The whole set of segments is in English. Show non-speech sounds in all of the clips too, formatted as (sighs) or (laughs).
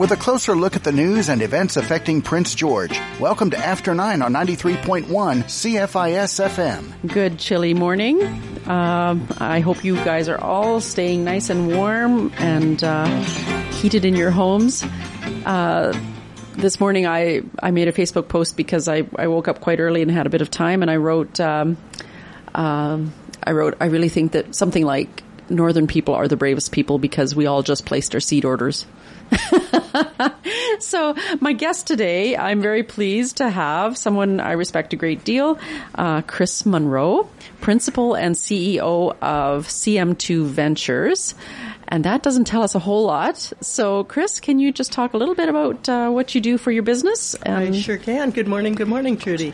with a closer look at the news and events affecting Prince George. Welcome to After 9 on 93.1 CFIS FM. Good chilly morning. Um, I hope you guys are all staying nice and warm and uh, heated in your homes. Uh, this morning I, I made a Facebook post because I, I woke up quite early and had a bit of time and I wrote, um, um, I wrote, I really think that something like northern people are the bravest people because we all just placed our seed orders. (laughs) so my guest today, I'm very pleased to have someone I respect a great deal, uh, Chris Monroe, principal and CEO of CM2 Ventures. And that doesn't tell us a whole lot. So, Chris, can you just talk a little bit about uh, what you do for your business? I sure can. Good morning. Good morning, Trudy.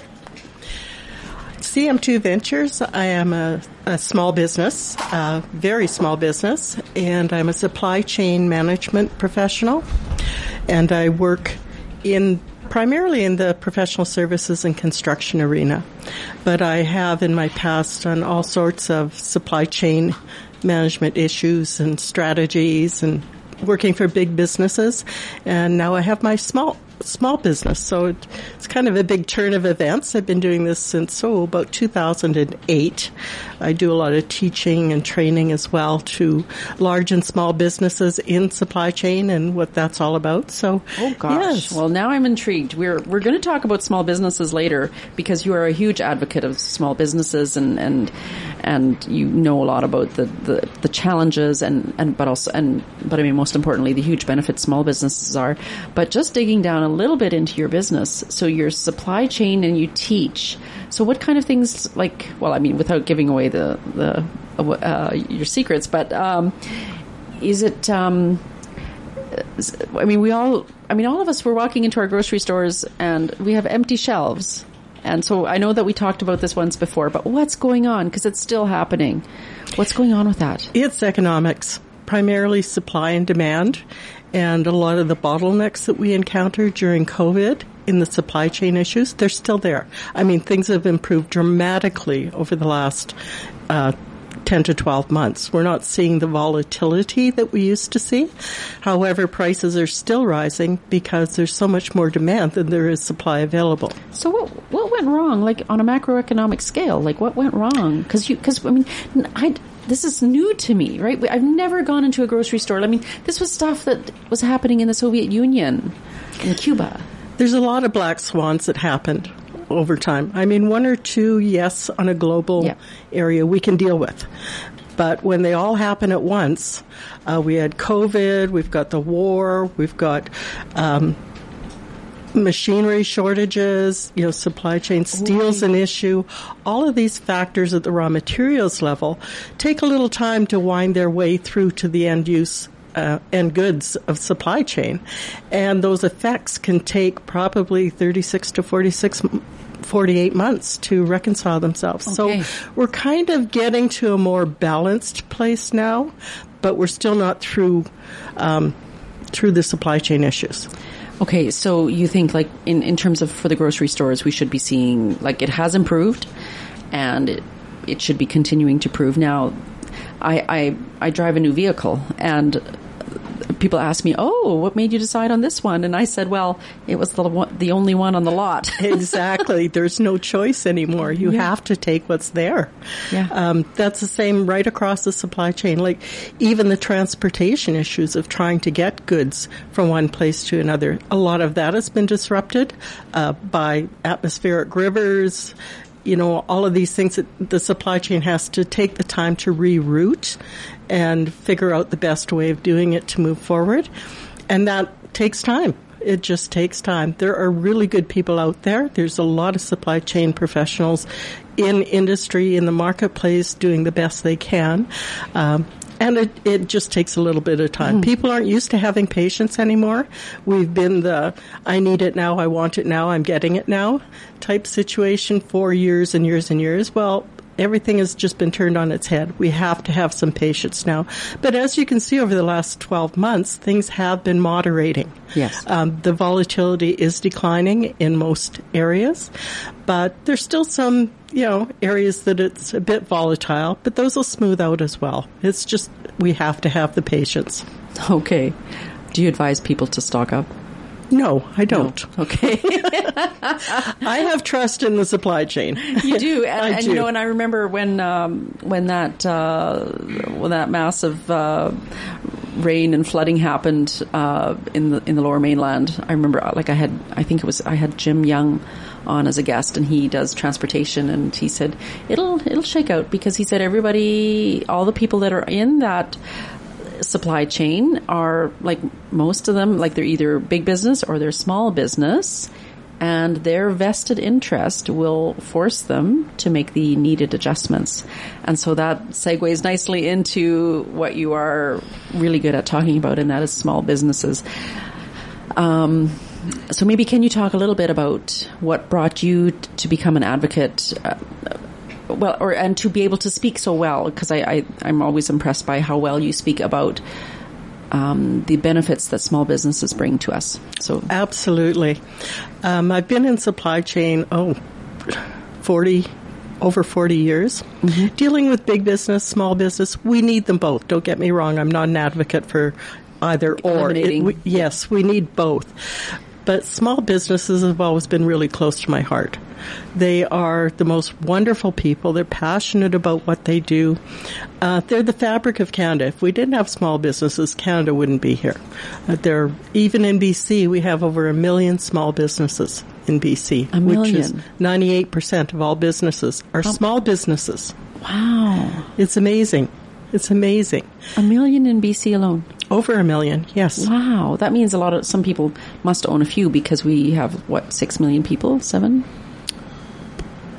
CM2 Ventures, I am a, a small business, a very small business, and I'm a supply chain management professional. And I work in primarily in the professional services and construction arena. But I have in my past done all sorts of supply chain management issues and strategies and working for big businesses. And now I have my small small business. So it's kind of a big turn of events. I've been doing this since, oh, about 2008. I do a lot of teaching and training as well to large and small businesses in supply chain and what that's all about. So, oh gosh. Yes. Well, now I'm intrigued. We're, we're going to talk about small businesses later because you are a huge advocate of small businesses and, and, and you know a lot about the, the, the challenges and, and, but also, and, but I mean, most importantly, the huge benefits small businesses are. But just digging down a little bit into your business. So your supply chain and you teach. So what kind of things like, well, I mean, without giving away the, the, uh, your secrets, but, um, is it, um, I mean, we all, I mean, all of us were walking into our grocery stores and we have empty shelves. And so I know that we talked about this once before, but what's going on? Because it's still happening. What's going on with that? It's economics, primarily supply and demand and a lot of the bottlenecks that we encountered during COVID in the supply chain issues, they're still there. I mean, things have improved dramatically over the last uh, 10 to 12 months. We're not seeing the volatility that we used to see. However, prices are still rising because there's so much more demand than there is supply available. So what what went wrong like on a macroeconomic scale? Like what went wrong? Cuz you cuz I mean I this is new to me, right? I've never gone into a grocery store. I mean, this was stuff that was happening in the Soviet Union, in Cuba. There's a lot of black swans that happened over time. I mean, one or two, yes, on a global yeah. area we can deal with. But when they all happen at once, uh, we had COVID, we've got the war, we've got um, machinery shortages, you know, supply chain steel's an issue. All of these factors at the raw materials level take a little time to wind their way through to the end use uh, and goods of supply chain. And those effects can take probably 36 to 46 48 months to reconcile themselves. Okay. So we're kind of getting to a more balanced place now, but we're still not through um, through the supply chain issues. Okay, so you think like in, in terms of for the grocery stores, we should be seeing like it has improved and it, it should be continuing to prove. Now, I, I, I drive a new vehicle and people ask me, "Oh, what made you decide on this one?" And I said, "Well, it was the one, the only one on the lot." (laughs) exactly. There's no choice anymore. You yeah. have to take what's there. Yeah. Um, that's the same right across the supply chain. Like even the transportation issues of trying to get goods from one place to another. A lot of that has been disrupted uh, by atmospheric rivers, you know, all of these things that the supply chain has to take the time to reroute and figure out the best way of doing it to move forward. And that takes time. It just takes time. There are really good people out there. There's a lot of supply chain professionals in industry, in the marketplace, doing the best they can. Um, and it, it just takes a little bit of time. Mm. People aren't used to having patience anymore. We've been the I need it now, I want it now, I'm getting it now type situation for years and years and years. Well, everything has just been turned on its head. We have to have some patience now. But as you can see over the last 12 months, things have been moderating. Yes. Um, the volatility is declining in most areas, but there's still some, you know, areas that it's a bit volatile, but those will smooth out as well. It's just, we have to have the patience. Okay. Do you advise people to stock up? No, I don't. No. Okay. (laughs) I have trust in the supply chain. You do, (laughs) and, and do. you know, and I remember when um, when that uh, when that massive uh, rain and flooding happened uh, in the in the Lower Mainland. I remember, like, I had, I think it was, I had Jim Young on as a guest, and he does transportation, and he said it'll it'll shake out because he said everybody, all the people that are in that supply chain are like most of them, like they're either big business or they're small business and their vested interest will force them to make the needed adjustments. And so that segues nicely into what you are really good at talking about, and that is small businesses. Um, so maybe can you talk a little bit about what brought you to become an advocate? Uh, well, or and to be able to speak so well, because I, I I'm always impressed by how well you speak about um, the benefits that small businesses bring to us. So absolutely, um, I've been in supply chain oh 40 over 40 years mm-hmm. dealing with big business, small business. We need them both. Don't get me wrong. I'm not an advocate for either or. It, we, yes, we need both. But small businesses have always been really close to my heart. They are the most wonderful people. They're passionate about what they do. Uh, they're the fabric of Canada. If we didn't have small businesses, Canada wouldn't be here. Uh, there, even in BC, we have over a million small businesses in BC, which is 98% of all businesses are small businesses. Wow. It's amazing. It's amazing. A million in BC alone. Over a million, yes. Wow, that means a lot of some people must own a few because we have what six million people, seven.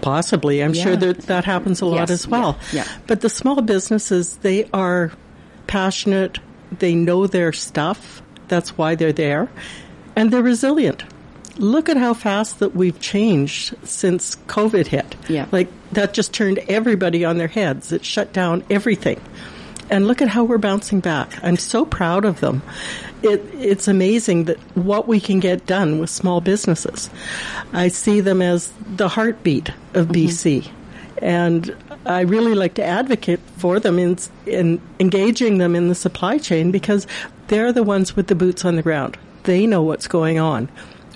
Possibly, I'm yeah. sure that that happens a lot as well. Yeah. yeah. But the small businesses, they are passionate. They know their stuff. That's why they're there, and they're resilient. Look at how fast that we've changed since COVID hit. Yeah. Like that just turned everybody on their heads. It shut down everything and look at how we're bouncing back. I'm so proud of them. It, it's amazing that what we can get done with small businesses. I see them as the heartbeat of mm-hmm. BC, and I really like to advocate for them in, in engaging them in the supply chain because they're the ones with the boots on the ground. They know what's going on,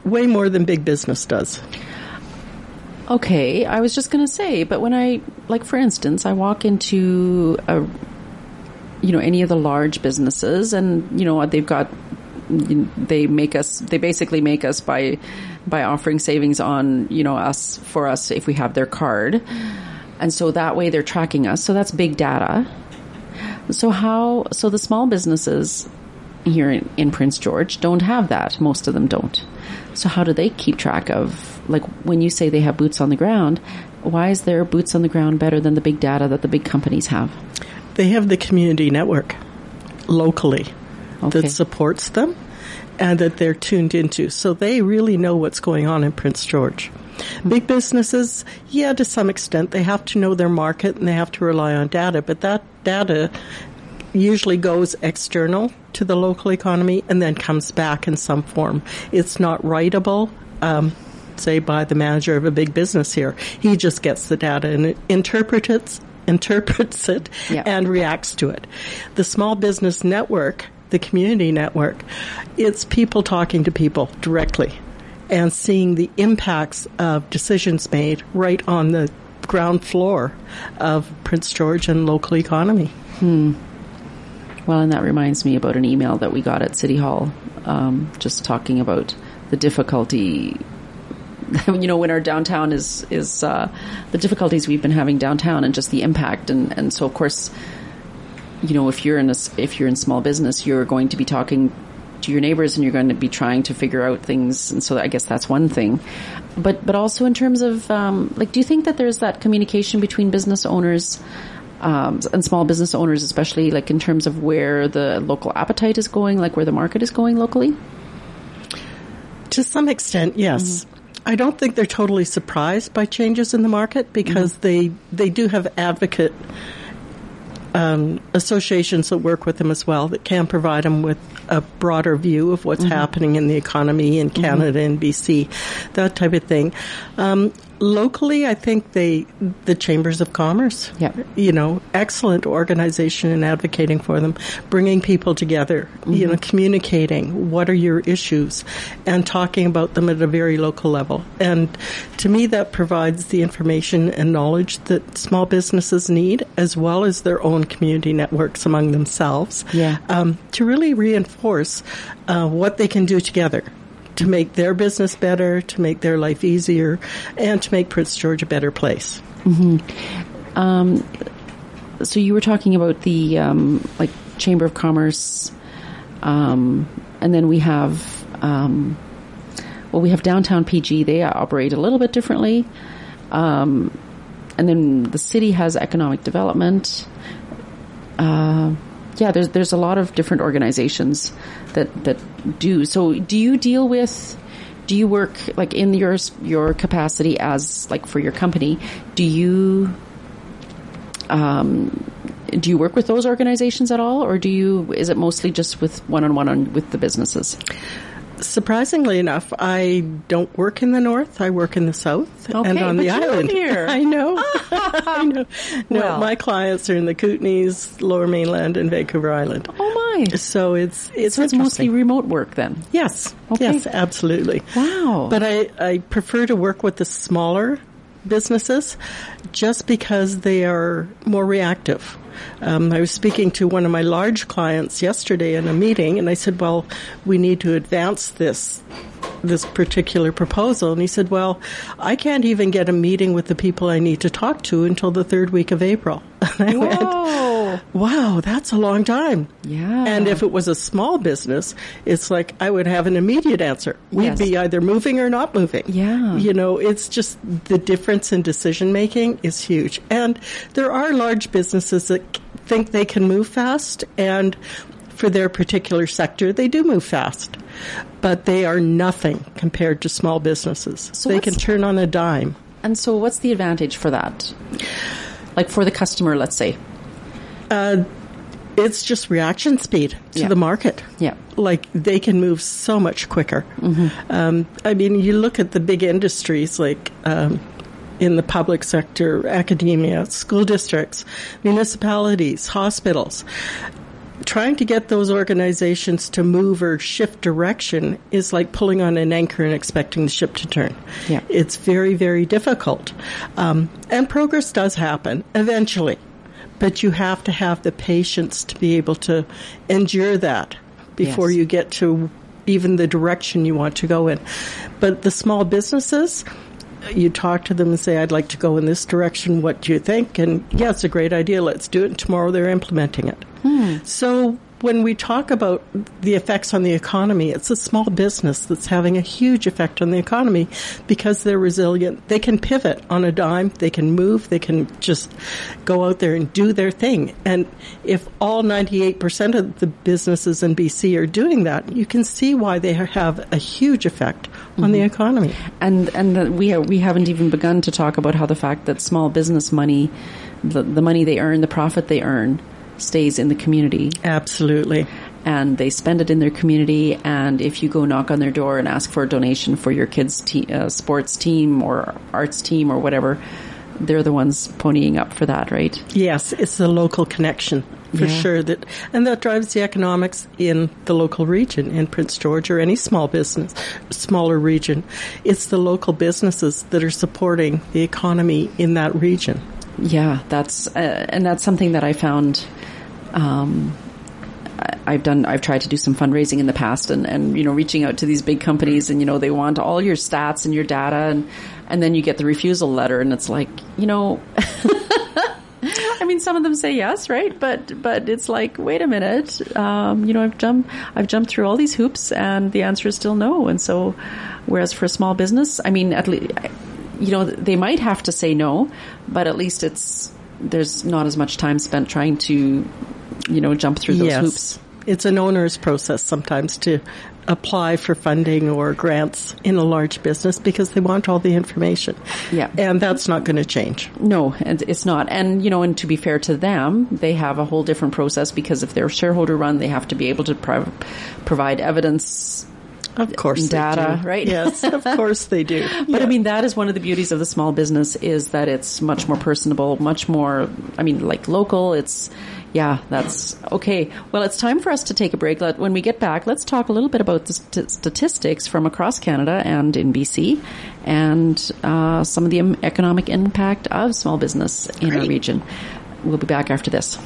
way more than big business does. Okay, I was just going to say, but when I, like for instance, I walk into a you know, any of the large businesses and, you know, they've got, they make us, they basically make us by, by offering savings on, you know, us, for us if we have their card. And so that way they're tracking us. So that's big data. So how, so the small businesses here in, in Prince George don't have that. Most of them don't. So how do they keep track of, like, when you say they have boots on the ground, why is their boots on the ground better than the big data that the big companies have? They have the community network locally okay. that supports them and that they're tuned into. So they really know what's going on in Prince George. Big businesses, yeah, to some extent, they have to know their market and they have to rely on data, but that data usually goes external to the local economy and then comes back in some form. It's not writable. Um, say by the manager of a big business here. He just gets the data and interprets it interprets it yep. and reacts to it. The small business network, the community network, it's people talking to people directly and seeing the impacts of decisions made right on the ground floor of Prince George and local economy. Hmm. Well, and that reminds me about an email that we got at City Hall, um, just talking about the difficulty (laughs) you know, when our downtown is is uh, the difficulties we've been having downtown and just the impact, and and so of course, you know, if you're in a if you're in small business, you're going to be talking to your neighbors and you're going to be trying to figure out things, and so I guess that's one thing. But but also in terms of um, like, do you think that there's that communication between business owners? Um, and small business owners, especially like in terms of where the local appetite is going, like where the market is going locally? To some extent, yes. Mm-hmm. I don't think they're totally surprised by changes in the market because mm-hmm. they they do have advocate um, associations that work with them as well that can provide them with a broader view of what's mm-hmm. happening in the economy in mm-hmm. Canada mm-hmm. and BC, that type of thing. Um, locally, I think they, the chambers of commerce, yeah. you know, excellent organization in advocating for them, bringing people together, mm-hmm. you know, communicating what are your issues and talking about them at a very local level. And to me, that provides the information and knowledge that small businesses need as well as their own community networks among themselves yeah. um, to really reinforce uh, what they can do together to make their business better, to make their life easier, and to make Prince George a better place. Mm-hmm. Um, so you were talking about the um, like Chamber of Commerce, um, and then we have um, well, we have downtown PG. They operate a little bit differently, um, and then the city has economic development. Uh, yeah, there's there's a lot of different organizations that that do. So, do you deal with? Do you work like in your your capacity as like for your company? Do you um, do you work with those organizations at all, or do you? Is it mostly just with one on one with the businesses? surprisingly enough, I don't work in the north. I work in the south okay, and on the island. Here. (laughs) I know. I know. (laughs) No, well. my clients are in the Kootenays, Lower Mainland, and Vancouver Island. Oh my! So it's it's so it's mostly remote work then. Yes. Okay. Yes, absolutely. Wow. But I I prefer to work with the smaller businesses just because they are more reactive. Um, I was speaking to one of my large clients yesterday in a meeting, and I said, "Well, we need to advance this this particular proposal." And he said, "Well, I can't even get a meeting with the people I need to talk to until the third week of April." (laughs) And I Whoa. went, "Wow, that's a long time." Yeah. And if it was a small business, it's like I would have an immediate answer. We'd yes. be either moving or not moving. Yeah. You know, it's just the difference in decision making is huge. And there are large businesses that think they can move fast and for their particular sector, they do move fast. But they are nothing compared to small businesses. So they can turn on a dime. And so, what's the advantage for that? Like for the customer, let's say? Uh, it's just reaction speed to yeah. the market. Yeah. Like they can move so much quicker. Mm-hmm. Um, I mean, you look at the big industries like um, in the public sector, academia, school districts, municipalities, hospitals. Trying to get those organizations to move or shift direction is like pulling on an anchor and expecting the ship to turn. Yeah. It's very, very difficult. Um, and progress does happen eventually, but you have to have the patience to be able to endure that before yes. you get to even the direction you want to go in. But the small businesses, you talk to them and say, I'd like to go in this direction. What do you think? And yeah, it's a great idea. Let's do it. And tomorrow they're implementing it. Hmm. So when we talk about the effects on the economy, it's a small business that's having a huge effect on the economy because they're resilient. They can pivot on a dime. They can move. They can just go out there and do their thing. And if all 98% of the businesses in BC are doing that, you can see why they have a huge effect mm-hmm. on the mm-hmm. economy. And and the, we we haven't even begun to talk about how the fact that small business money, the, the money they earn, the profit they earn, stays in the community. Absolutely. And they spend it in their community. And if you go knock on their door and ask for a donation for your kids' te- uh, sports team or arts team or whatever, they're the ones ponying up for that, right? Yes, it's the local connection for yeah. sure that and that drives the economics in the local region in Prince George or any small business smaller region it's the local businesses that are supporting the economy in that region yeah that's uh, and that's something that I found um, I've done, I've tried to do some fundraising in the past and, and, you know, reaching out to these big companies and, you know, they want all your stats and your data and, and then you get the refusal letter and it's like, you know, (laughs) I mean, some of them say yes, right? But, but it's like, wait a minute, um, you know, I've jumped, I've jumped through all these hoops and the answer is still no. And so, whereas for a small business, I mean, at least, you know, they might have to say no, but at least it's, there's not as much time spent trying to you know, jump through those yes. hoops. It's an owner's process sometimes to apply for funding or grants in a large business because they want all the information. Yeah. And that's not going to change. No, and it's not. And, you know, and to be fair to them, they have a whole different process because if they're shareholder run, they have to be able to pro- provide evidence of course data, right? Yes, of (laughs) course they do. But yeah. I mean, that is one of the beauties of the small business is that it's much more personable, much more, I mean, like local. It's, yeah, that's okay. Well, it's time for us to take a break. Let, when we get back, let's talk a little bit about the st- statistics from across Canada and in BC and uh, some of the economic impact of small business in Great. our region. We'll be back after this.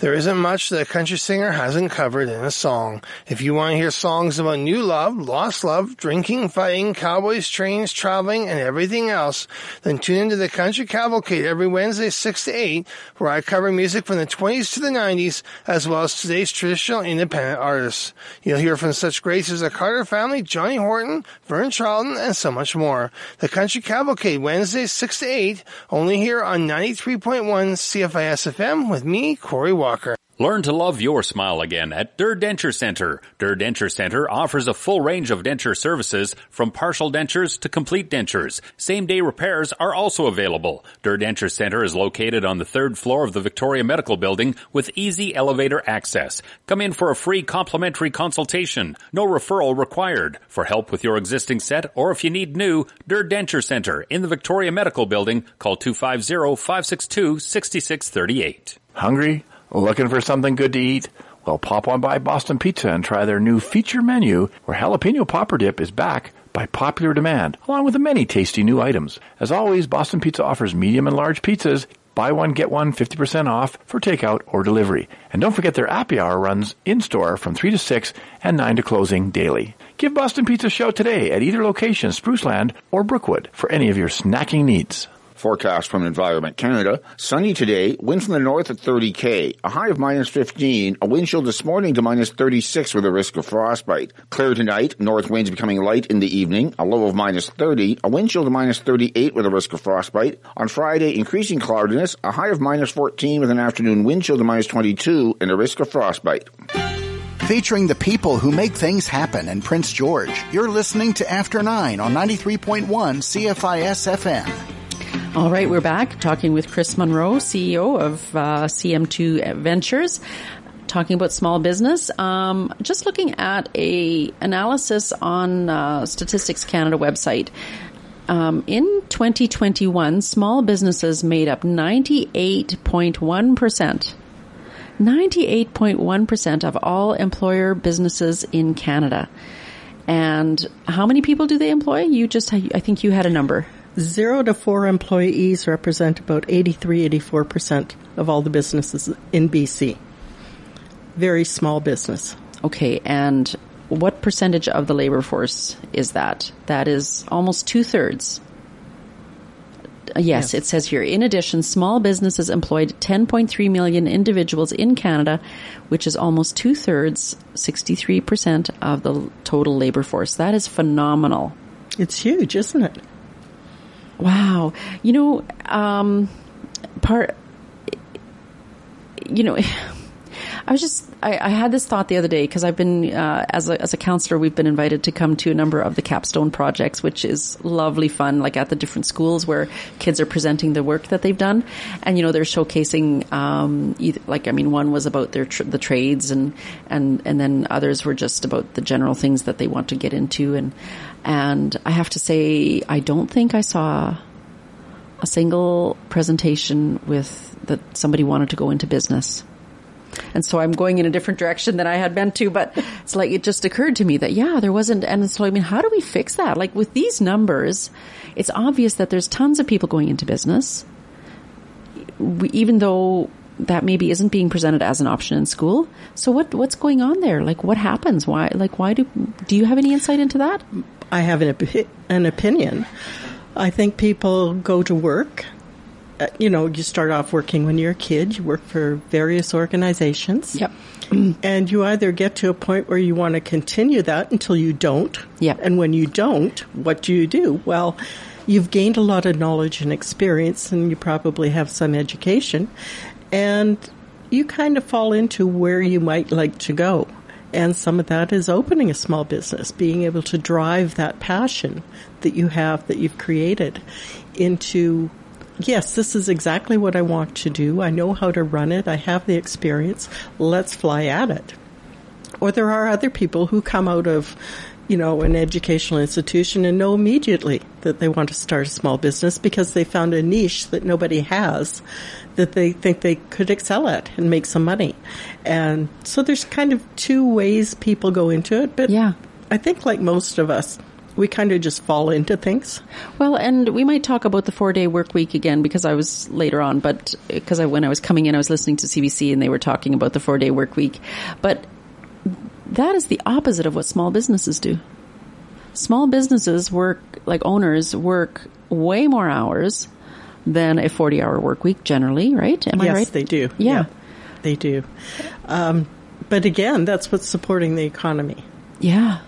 There isn't much that a country singer hasn't covered in a song. If you want to hear songs about new love, lost love, drinking, fighting, cowboys, trains, traveling, and everything else, then tune into the Country Cavalcade every Wednesday 6 to 8, where I cover music from the 20s to the 90s, as well as today's traditional independent artists. You'll hear from such greats as the Carter family, Johnny Horton, Vern Charlton, and so much more. The Country Cavalcade, Wednesday 6 to 8, only here on 93.1 CFIS FM with me, Corey Walker. Walker. Learn to love your smile again at Durr Denture Center. Durr Denture Center offers a full range of denture services from partial dentures to complete dentures. Same day repairs are also available. Durr Denture Center is located on the third floor of the Victoria Medical Building with easy elevator access. Come in for a free complimentary consultation. No referral required. For help with your existing set or if you need new, Durr Denture Center in the Victoria Medical Building, call 250-562-6638. Hungry? Looking for something good to eat? Well, pop on by Boston Pizza and try their new feature menu where jalapeno popper dip is back by popular demand, along with many tasty new items. As always, Boston Pizza offers medium and large pizzas. Buy one, get one 50% off for takeout or delivery. And don't forget their happy hour runs in store from 3 to 6 and 9 to closing daily. Give Boston Pizza a shout today at either location, Spruceland or Brookwood, for any of your snacking needs. Forecast from Environment Canada. Sunny today, wind from the north at 30k, a high of minus 15, a wind chill this morning to minus 36 with a risk of frostbite. Clear tonight, north winds becoming light in the evening, a low of minus 30, a wind chill to minus 38 with a risk of frostbite. On Friday, increasing cloudiness, a high of minus 14 with an afternoon wind chill to minus 22 and a risk of frostbite. Featuring the people who make things happen in Prince George, you're listening to After 9 on 93.1 CFIS FM. All right, we're back talking with Chris Monroe, CEO of uh, CM2 Ventures talking about small business. Um, just looking at a analysis on uh, Statistics Canada website. Um, in 2021, small businesses made up 98.1 percent. 98.1% of all employer businesses in Canada. And how many people do they employ? You just, I think you had a number. Zero to four employees represent about 83, 84% of all the businesses in BC. Very small business. Okay, and what percentage of the labor force is that? That is almost two thirds. Yes, yes, it says here. In addition, small businesses employed 10.3 million individuals in Canada, which is almost two thirds, 63% of the total labor force. That is phenomenal. It's huge, isn't it? Wow. You know, um, part, you know, (sighs) I was just, I, I, had this thought the other day because I've been, uh, as a, as a councilor, we've been invited to come to a number of the capstone projects, which is lovely fun, like at the different schools where kids are presenting the work that they've done. And, you know, they're showcasing, um, either, like, I mean, one was about their, tr- the trades and, and, and then others were just about the general things that they want to get into. And, and I have to say, I don't think I saw a single presentation with that somebody wanted to go into business. And so I'm going in a different direction than I had meant to, but it's like it just occurred to me that yeah, there wasn't. And so I mean, how do we fix that? Like with these numbers, it's obvious that there's tons of people going into business, we, even though that maybe isn't being presented as an option in school. So what what's going on there? Like what happens? Why like why do do you have any insight into that? I have an, an opinion. I think people go to work. Uh, you know, you start off working when you're a kid. You work for various organizations. Yep. (clears throat) And you either get to a point where you want to continue that until you don't. Yep. And when you don't, what do you do? Well, you've gained a lot of knowledge and experience, and you probably have some education, and you kind of fall into where you might like to go. And some of that is opening a small business, being able to drive that passion that you have, that you've created into, yes, this is exactly what I want to do. I know how to run it. I have the experience. Let's fly at it. Or there are other people who come out of you know, an educational institution and know immediately that they want to start a small business because they found a niche that nobody has that they think they could excel at and make some money. And so there's kind of two ways people go into it, but Yeah. I think like most of us, we kind of just fall into things. Well, and we might talk about the four day work week again because I was later on, but because I, when I was coming in, I was listening to CBC and they were talking about the four day work week. But that is the opposite of what small businesses do. Small businesses work, like owners, work way more hours than a 40 hour work week generally, right? Am yes, I right? Yes, they do. Yeah. they do. Um, but again, that's what's supporting the economy. Yeah.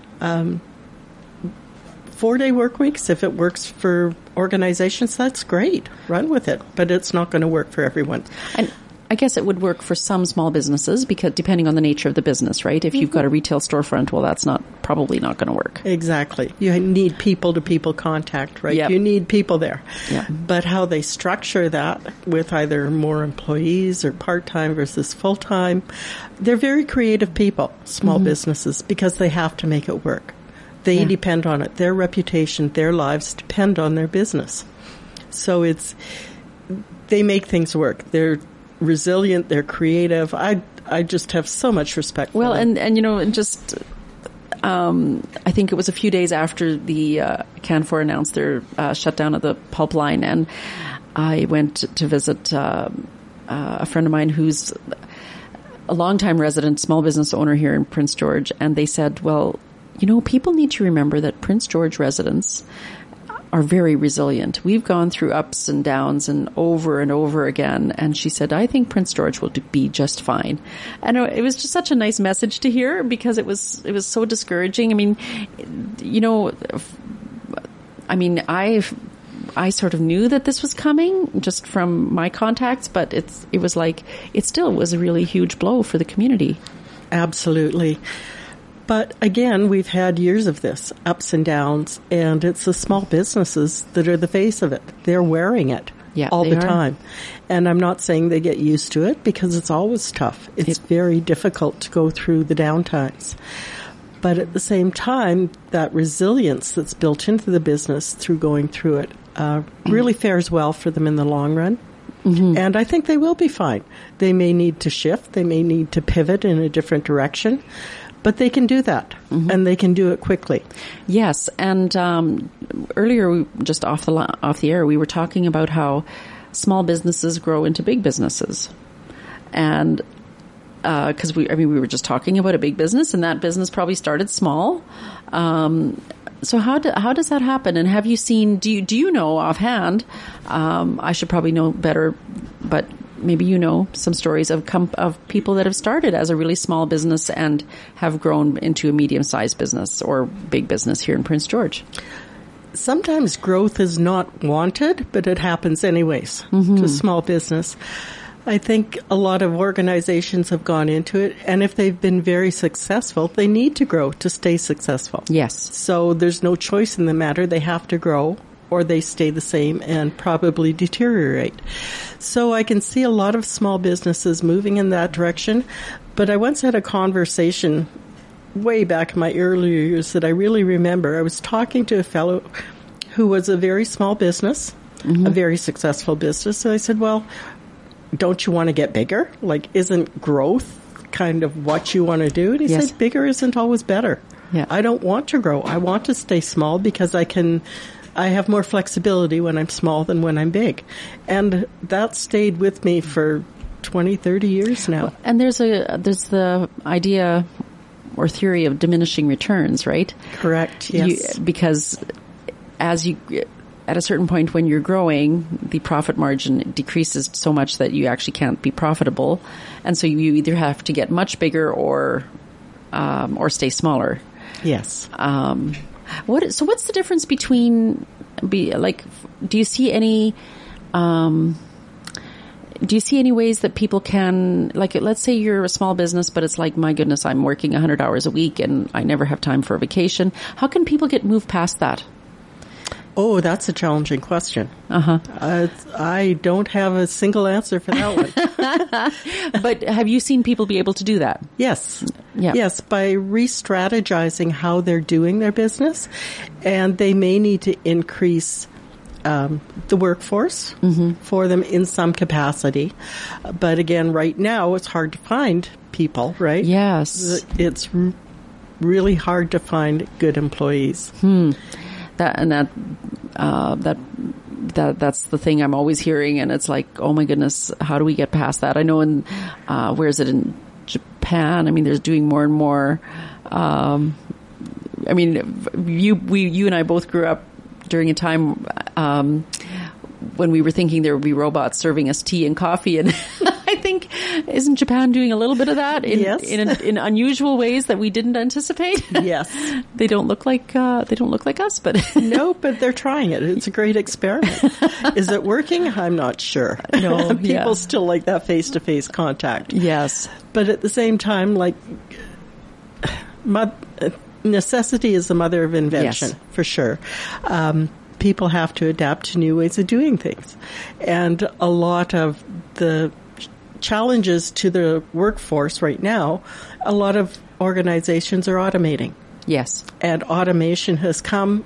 Four day work weeks, if it works for organizations, that's great. Run with it. But it's not going to work for everyone. And I guess it would work for some small businesses because depending on the nature of the business, right? If you've got a mm-hmm. retail storefront, well, that's not probably not going to work. Exactly. You need people to people contact, right? Yep. You need people there. Yeah. But how they structure that with either more employees or part time versus full time, they're very creative people, small mm-hmm. businesses, because they have to make it work. They Yeah. depend on it. Their reputation, their lives depend on their business. So it's, they make things work. They're resilient, they're creative. I, I just have so much respect Well, for them. and and you know, and just um, I think it was a few days after the uh, Canfor announced their uh, shutdown of the pulp line, and I went to visit um uh, a friend of mine who's a longtime resident, small business owner here in Prince George, and they said, well, you know, people need to remember that Prince George residents are very resilient. We've gone through ups and downs and over and over again. And she said, I think Prince George will be just fine. And uh, it was just such a nice message to hear because it was, it was so discouraging. I mean, you know, I mean, I, I sort of knew that this was coming just from my contacts, but it's, it was like, it still was a really huge blow for the community. Absolutely. But again, we've had years of this, ups and downs, and it's the small businesses that are the face of it. They're wearing it Yeah, all the are. time. And I'm not saying they get used to it because it's always tough. It's very difficult to go through the downtimes. But at the same time, that resilience that's built into the business through going through it uh, really fares well for them in the long run. And I think they will be fine. They may need to shift, they may need to pivot in a different direction, but they can do that and they can do it quickly. Yes, and um, earlier, we, just off the off the air, we were talking about how small businesses grow into big businesses, and because we, I mean, we were just talking about a big business, and that business probably started small. Um, so how do, how does that happen? And have you seen? Do you do you know offhand? Um, I should probably know better, but maybe you know some stories of com- of people that have started as a really small business and have grown into a medium sized business or big business here in Prince George. Sometimes growth is not wanted, but it happens anyways to mm-hmm. small business. I think a lot of organizations have gone into it, and if they've been very successful, they need to grow to stay successful. Yes. So there's no choice in the matter. They have to grow or they stay the same and probably deteriorate. So I can see a lot of small businesses moving in that direction. But I once had a conversation way back in my earlier years that I really remember. I was talking to a fellow who was a very small business, mm-hmm. a very successful business. So I said, well, don't you want to get bigger? Like, isn't growth kind of what you want to do? And he Yes. said, bigger isn't always better. Yeah. I don't want to grow. I want to stay small because I can, I have more flexibility when I'm small than when I'm big. And that stayed with me for 20, 30 years now. And there's a there's the idea or theory of diminishing returns, right? Correct. You- Yes. because as you at a certain point when you're growing, the profit margin decreases so much that you actually can't be profitable, and so you either have to get much bigger or um, or stay smaller. yes. Um, what so what's the difference between be like do you see any um, do you see any ways that people can like let's say you're a small business but it's like my goodness I'm working 100 hours a week and I never have time for a vacation. How can people get moved past that Oh, that's a challenging question. uh-huh Uh, I don't have a single answer for that one. (laughs) (laughs) but have you seen people be able to do that yes. Yeah. Yes, by re-strategizing how they're doing their business, and they may need to increase um, the workforce Mm-hmm. for them in some capacity. But again, right now it's hard to find people. Right? Yes. it's r- really hard to find good employees. That and that uh, that that that's the thing I'm always hearing, and it's like, oh my goodness, how do we get past that? I know in uh, where is it in Japan? I mean, there's doing more and more. Um, I mean, you we you and I both grew up during a time. Um, when we were thinking there would be robots serving us tea and coffee, and (laughs) isn't Japan doing a little bit of that in Yes. in, in unusual ways that we didn't anticipate? (laughs) Yes. they don't look like uh, they don't look like us, but (laughs) no, but they're trying it. It's a great experiment. Is it working? I'm not sure. (laughs) No, people yeah. still like that face-to-face contact. yes, But at the same time, like, mo- necessity is the mother of invention, Yes. for sure. Um, people have to adapt to new ways of doing things. And a lot of the challenges to the workforce right now, a lot of organizations are automating. yes. And automation has come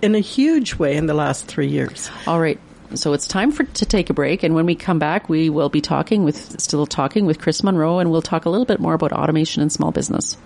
in a huge way in the last three years. All right. So it's time for to take a break, and when we come back, we will be talking with still talking with Chris Monroe, and we'll talk a little bit more about automation in small business.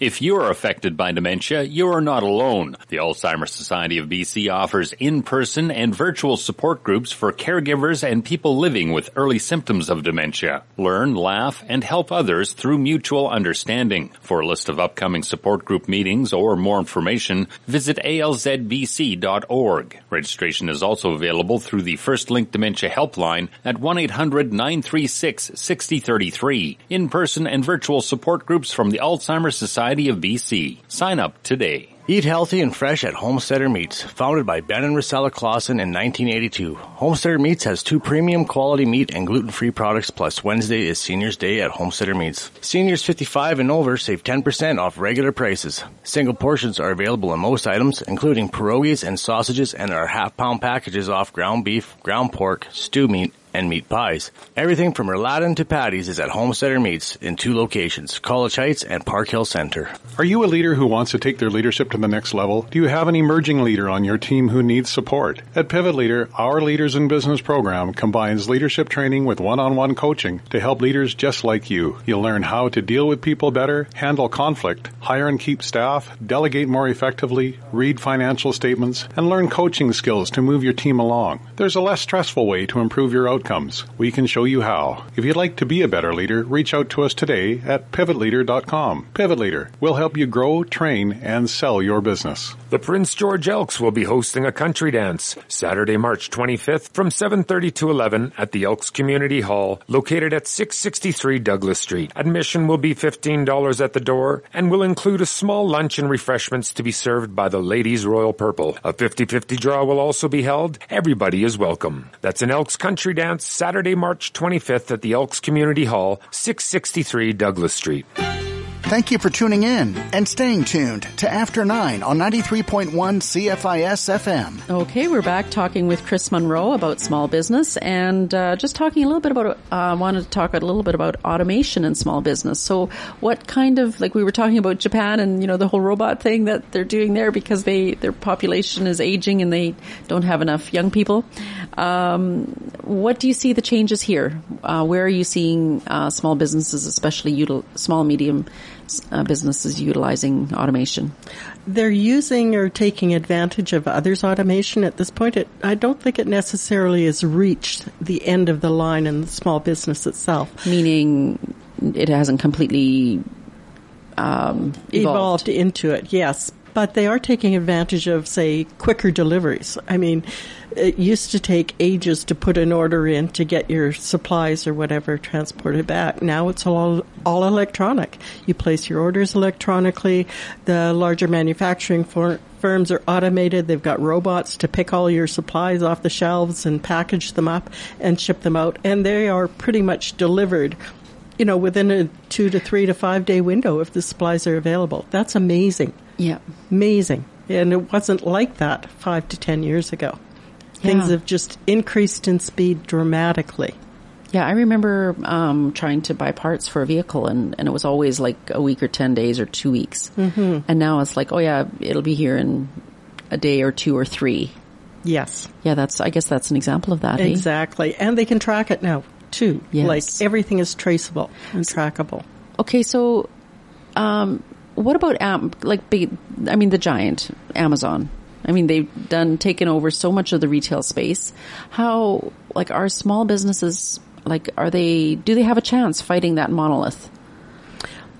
If you are affected by dementia, you are not alone. The Alzheimer's Society of BC offers in-person and virtual support groups for caregivers and people living with early symptoms of dementia. Learn, laugh, and help others through mutual understanding. For a list of upcoming support group meetings or more information, visit alzbc.org. Registration is also available through the First Link Dementia Helpline at 1-800-936-6033. In-person and virtual support groups from the Alzheimer's Society of BC. Sign up today. Eat healthy and fresh at Homesteader Meats. Founded by Ben and Rosella Clausen in 1982, Homesteader Meats has two premium quality meat and gluten-free products plus Wednesday is Seniors Day at Homesteader Meats. Seniors 55 and over save 10% off regular prices. Single portions are available in most items, including pierogies and sausages and our half-pound packages off ground beef, ground pork, stew meat, and meat pies. Everything from rouladen to patties is at Homesteader Meats in two locations, College Heights and Park Hill Center. Are you a leader who wants to take their leadership to the next level? Do you have an emerging leader on your team who needs support? At Pivot Leader, our Leaders in Business program combines leadership training with one-on-one coaching to help leaders just like you. You'll learn how to deal with people better, handle conflict, hire and keep staff, delegate more effectively, read financial statements, and learn coaching skills to move your team along. There's a less stressful way to improve your outcomes. We can show you how. If you'd like to be a better leader, reach out to us today at pivotleader.com. Pivot Leader will help you grow, train, and sell your business. The Prince George Elks will be hosting a country dance Saturday, March 25th from 7:30 to 11 at the Elks Community Hall, located at 663 Douglas Street. Admission will be $15 at the door and will include a small lunch and refreshments to be served by the Ladies Royal Purple. A 50-50 draw will also be held. Everybody is welcome. That's an Elks Country Dance Saturday, March 25th at the Elks Community Hall, 663 Douglas Street. Thank you for tuning in and staying tuned to After 9 on 93.1 CFIS FM. Okay, we're back talking with Chris Monroe about small business and uh, just talking a little bit about. I uh, wanted to talk a little bit about automation in small business. So, what kind of like we were talking about Japan and you know the whole robot thing that they're doing there because they their population is aging and they don't have enough young people. Um, what do you see the changes here? Uh, where are you seeing uh, small businesses, especially util- small medium uh, businesses, utilizing automation? They're using or taking advantage of others' automation at this point. It, I don't think it necessarily has reached the end of the line in the small business itself. Meaning, it hasn't completely um, evolved. evolved into it. Yes, but they are taking advantage of, say, quicker deliveries. I mean, it used to take ages to put an order in to get your supplies or whatever transported back. Now it's all all electronic. You place your orders electronically. The larger manufacturing for, firms are automated. They've got robots to pick all your supplies off the shelves and package them up and ship them out, and they are pretty much delivered you know, within a two to three to five day window if the supplies are available. That's amazing. Yeah. Amazing. And it wasn't like that five to ten years ago. Things have just increased in speed dramatically. Yeah, I remember um, trying to buy parts for a vehicle, and, and it was always like a week or 10 days or two weeks. Mm-hmm. And now it's like, oh, yeah, it'll be here in a day or two or three. Yes. Yeah, that's, I guess that's an example of that. eh? Exactly. And they can track it now, too. Yes. Like everything is traceable and trackable. Okay, so um, what about like big? I mean, the giant Amazon. I mean, they've done taken over so much of the retail space. How like are small businesses like are they? Do they have a chance fighting that monolith?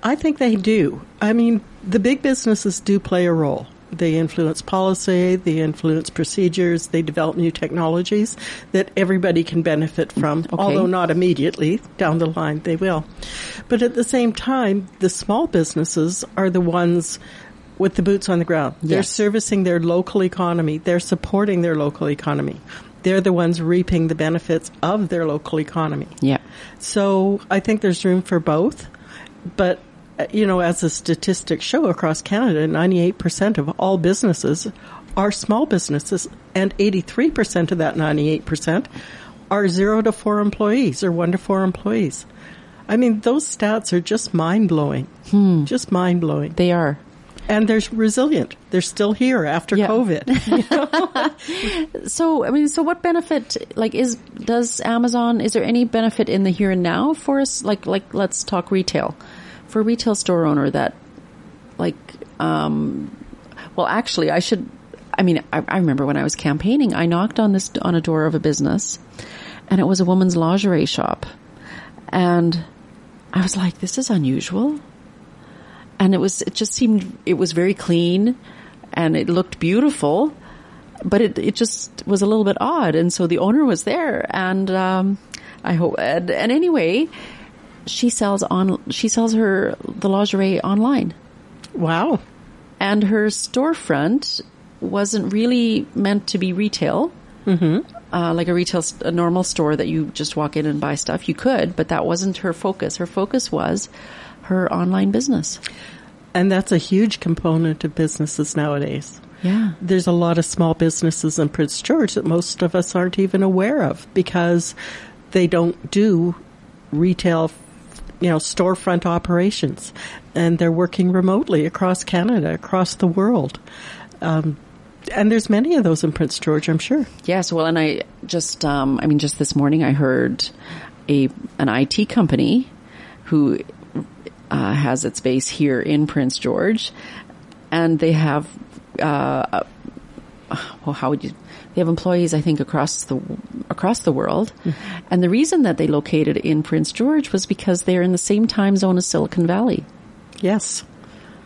I think they do. I mean, the big businesses do play a role. They influence policy, they influence procedures, they develop new technologies that everybody can benefit from, although not immediately. Down the line, they will. But at the same time, the small businesses are the ones with the boots on the ground. They're servicing their local economy, they're supporting their local economy. They're the ones reaping the benefits of their local economy. Yeah. So I think there's room for both. But, you know, as the statistics show across Canada, 98% of all businesses are small businesses, and 83% of that 98% are zero to four employees or one to four employees. I mean, those stats are just mind blowing. Hmm. Just mind blowing. They are. And they're resilient. They're still here after Yeah. COVID. (laughs) (laughs) So I mean, so what benefit like is does Amazon? Is there any benefit in the here and now for us? Like like let's talk retail for a retail store owner that like um well actually I should I mean I, I remember when I was campaigning I knocked on this on a door of a business and it was a woman's lingerie shop. And I was like this is unusual. And it was it just seemed it was very clean and it looked beautiful but it it just was a little bit odd. And so the owner was there and um I hope and, and anyway she sells on she sells her the lingerie online. Wow. And her storefront wasn't really meant to be retail. Mm-hmm. uh, like a retail a normal store that you just walk in and buy stuff you could but that wasn't her focus. Her focus was her online business. And that's a huge component of businesses nowadays. yeah. There's a lot of small businesses in Prince George that most of us aren't even aware of because they don't do retail, you know, storefront operations, and they're working remotely across Canada, across the world. Um, and there's many of those in Prince George, I'm sure. Yes, well, and I just, um, I mean, just this morning I heard a an IT company who uh, has its base here in Prince George, and they have, uh, well, how would you? They have employees, I think, across the across the world, and the reason that they located in Prince George was because they're in the same time zone as Silicon Valley. Yes.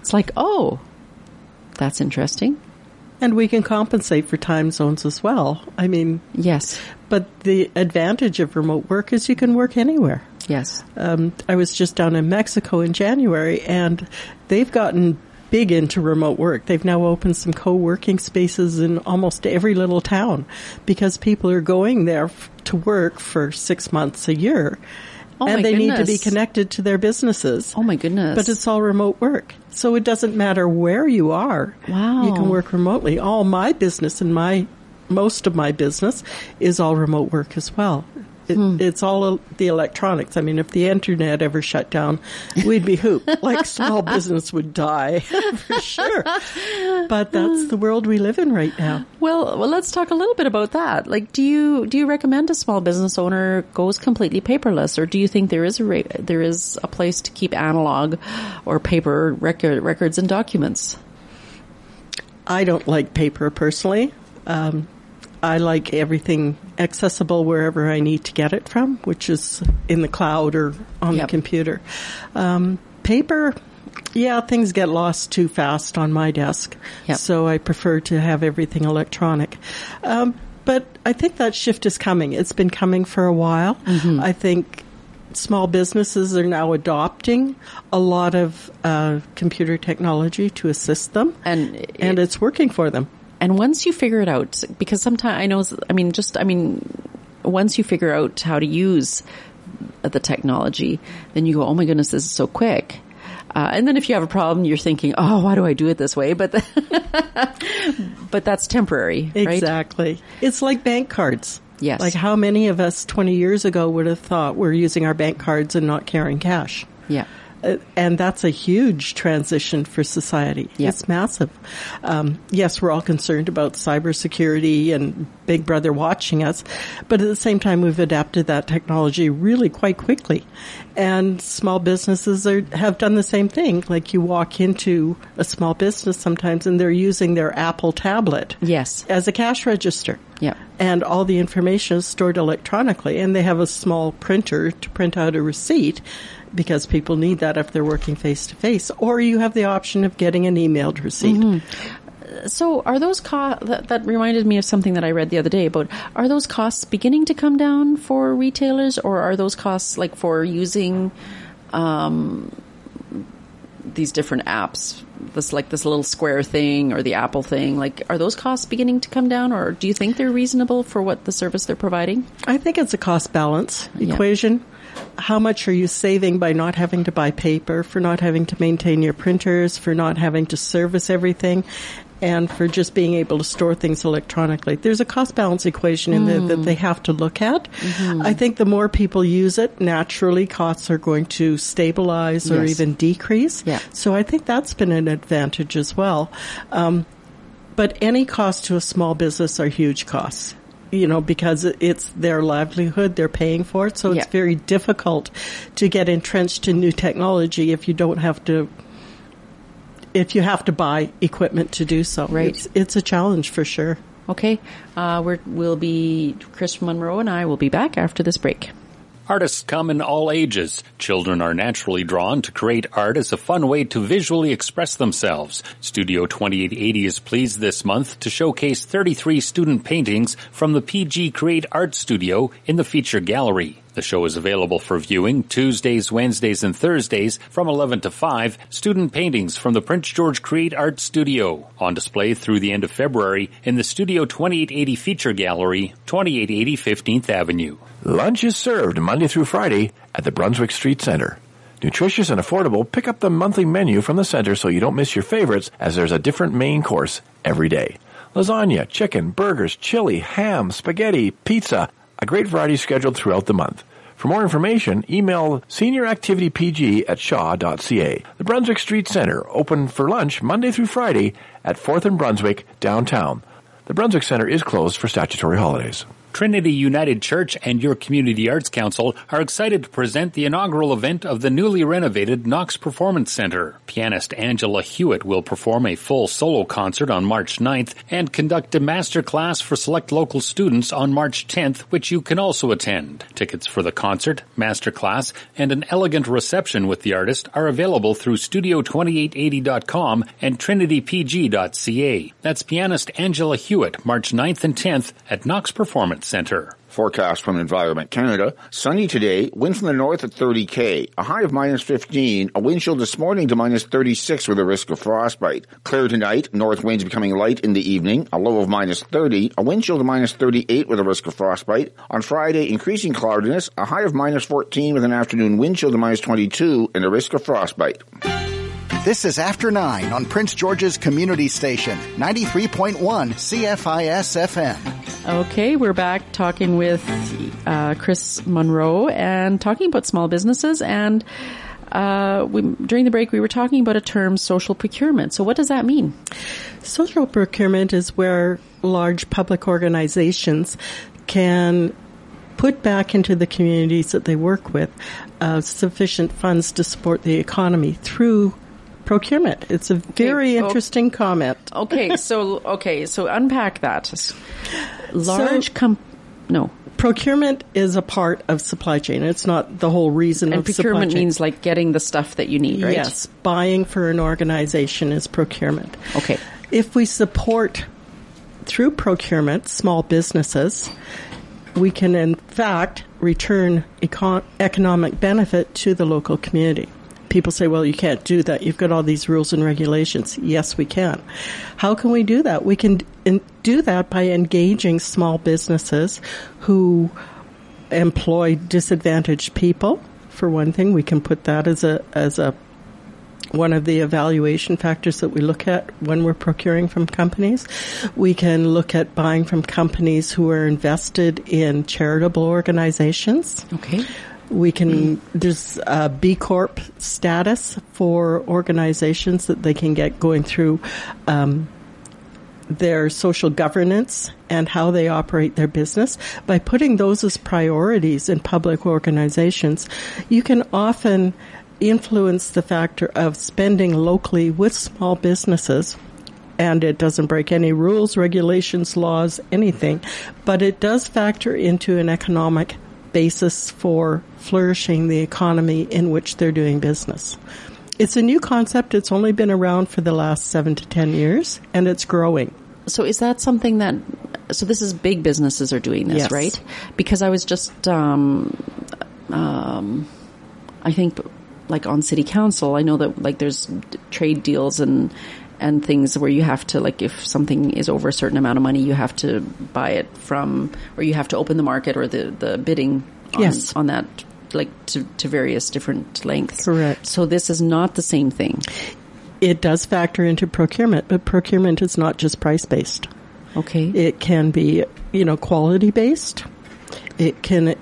It's like, oh, that's interesting. And we can compensate for time zones as well. I mean, yes. But the advantage of remote work is you can work anywhere. Yes. Um, I was just down in Mexico in January, and they've gotten big into remote work. They've now opened some co-working spaces in almost every little town because people are going there f- to work for six months a year. Oh and they need to be connected to their businesses. Oh my goodness. But it's all remote work. So it doesn't matter where you are. Wow. You can work remotely. All my business and my, most of my business is all remote work as well. It, Hmm. It's all the electronics. I mean, if the internet ever shut down, we'd be hooped. (laughs) like small business would die (laughs) for sure. But that's the world we live in right now. Well, well, let's talk a little bit about that. Like, do you do you recommend a small business owner goes completely paperless, or do you think there is a ra- there is a place to keep analog or paper record records and documents? I don't like paper personally. Um, I like everything accessible wherever I need to get it from, which is in the cloud or on Yep. the computer. Um, paper, yeah, things get lost too fast on my desk. Yep. So I prefer to have everything electronic. Um, but I think that shift is coming. It's been coming for a while. I think small businesses are now adopting a lot of uh, computer technology to assist them, And and it's working for them. And once you figure it out, because sometimes I know, I mean, just, I mean, once you figure out how to use the technology, then you go, oh my goodness, this is so quick. Uh, and then if you have a problem, you're thinking, oh, why do I do it this way? But, (laughs) but that's temporary, right? Exactly. It's like bank cards. Yes. Like how many of us 20 years ago would have thought we're using our bank cards and not carrying cash? Yeah. Uh, and that's a huge transition for society. Yeah. It's massive. Um, yes, we're all concerned about cybersecurity and Big Brother watching us, but at the same time, we've adapted that technology really quite quickly. And small businesses are, have done the same thing. Like you walk into a small business sometimes and they're using their Apple tablet Yes. as a cash register. Yeah. And all the information is stored electronically, and they have a small printer to print out a receipt because people need that if they're working face to face. Or you have the option of getting an emailed receipt. Mm-hmm. So are those costs, that, that reminded me of something that I read the other day about, are those costs beginning to come down for retailers or are those costs like for using, um, these different apps, this like this little square thing or the Apple thing, like are those costs beginning to come down or do you think they're reasonable for what the service they're providing? I think it's a cost balance Yeah. equation. How much are you saving by not having to buy paper, for not having to maintain your printers, for not having to service everything, and for just being able to store things electronically? There's a cost balance equation in there that Mm. they have to look at. Mm-hmm. I think the more people use it, naturally costs are going to stabilize or Yes. even decrease. Yeah. So I think that's been an advantage as well. Um, but any cost to a small business are huge costs. You know, because it's their livelihood, they're paying for it. So Yeah. it's very difficult to get entrenched in new technology if you don't have to, if you have to buy equipment to do so. Right. It's, it's a challenge for sure. Okay. Uh, we're, we'll be, Chris Monroe and I will be back after this break. Artists come in all ages. Children are naturally drawn to create art as a fun way to visually express themselves. Studio 2880 is pleased this month to showcase 33 student paintings from the PG Create Art Studio in the feature gallery. The show is available for viewing Tuesdays, Wednesdays, and Thursdays from 11 to 5. Student paintings from the Prince George Create Art Studio on display through the end of February in the Studio 2880 Feature Gallery, 2880 15th Avenue. Lunch is served Monday through Friday at the Brunswick Street Center. Nutritious and affordable, pick up the monthly menu from the center so you don't miss your favorites as there's a different main course every day. Lasagna, chicken, burgers, chili, ham, spaghetti, pizza, a great variety scheduled throughout the month. For more information, email senioractivitypg at shaw.ca. The Brunswick Street Center, open for lunch Monday through Friday at 4th and Brunswick, downtown. The Brunswick Center is closed for statutory holidays. Trinity United Church and your Community Arts Council are excited to present the inaugural event of the newly renovated Knox Performance Center. Pianist Angela Hewitt will perform a full solo concert on March 9th and conduct a master class for select local students on March 10th, which you can also attend. Tickets for the concert, master class, and an elegant reception with the artist are available through studio2880.com and trinitypg.ca. That's pianist Angela Hewitt, March 9th and 10th at Knox Performance Center. Forecast from Environment Canada. Sunny today, wind from the north at 30k, a high of minus 15, a wind chill this morning to minus 36 with a risk of frostbite. Clear tonight, north winds becoming light in the evening, a low of minus 30, a wind chill to minus 38 with a risk of frostbite. On Friday, increasing cloudiness, a high of minus 14 with an afternoon wind chill to minus 22 and a risk of frostbite. This is After 9 on Prince George's Community Station, 93.1 CFIS FM. Okay, we're back talking with uh, Chris Monroe and talking about small businesses. And uh, we, during the break, we were talking about a term, social procurement. So, what does that mean? Social procurement is where large public organizations can put back into the communities that they work with uh, sufficient funds to support the economy through procurement. It's a very oh. interesting comment. Okay, (laughs) so okay, so unpack that. Large So- com, no, Procurement is a part of supply chain. It's not the whole reason and of supply procurement means like getting the stuff that you need, right? Yes, buying for an organization is procurement. Okay. If we support through procurement small businesses, we can in fact return econ- economic benefit to the local community. People say, well, you can't do that. You've got all these rules and regulations. Yes, we can. How can we do that? We can do that by engaging small businesses who employ disadvantaged people. For one thing, we can put that as a, as a one of the evaluation factors that we look at when we're procuring from companies. We can look at buying from companies who are invested in charitable organizations. Okay. We can, there's a B Corp status for organizations that they can get going through um, their social governance and how they operate their business. By putting those as priorities in public organizations, you can often influence the factor of spending locally with small businesses and it doesn't break any rules, regulations, laws, anything, but it does factor into an economic basis for flourishing the economy in which they're doing business. It's a new concept. It's only been around for the last seven to ten years, and it's growing. So is that something that? So this is big businesses are doing this, Yes. right? Because I was just, um, um, I think, like on city council, I know that like there's trade deals and and things where you have to like if something is over a certain amount of money, you have to buy it from, or you have to open the market or the the bidding on, Yes. on that like to, to various different lengths. Correct. So this is not the same thing. It does factor into procurement, but procurement is not just price based. Okay. It can be, you know, quality based. It can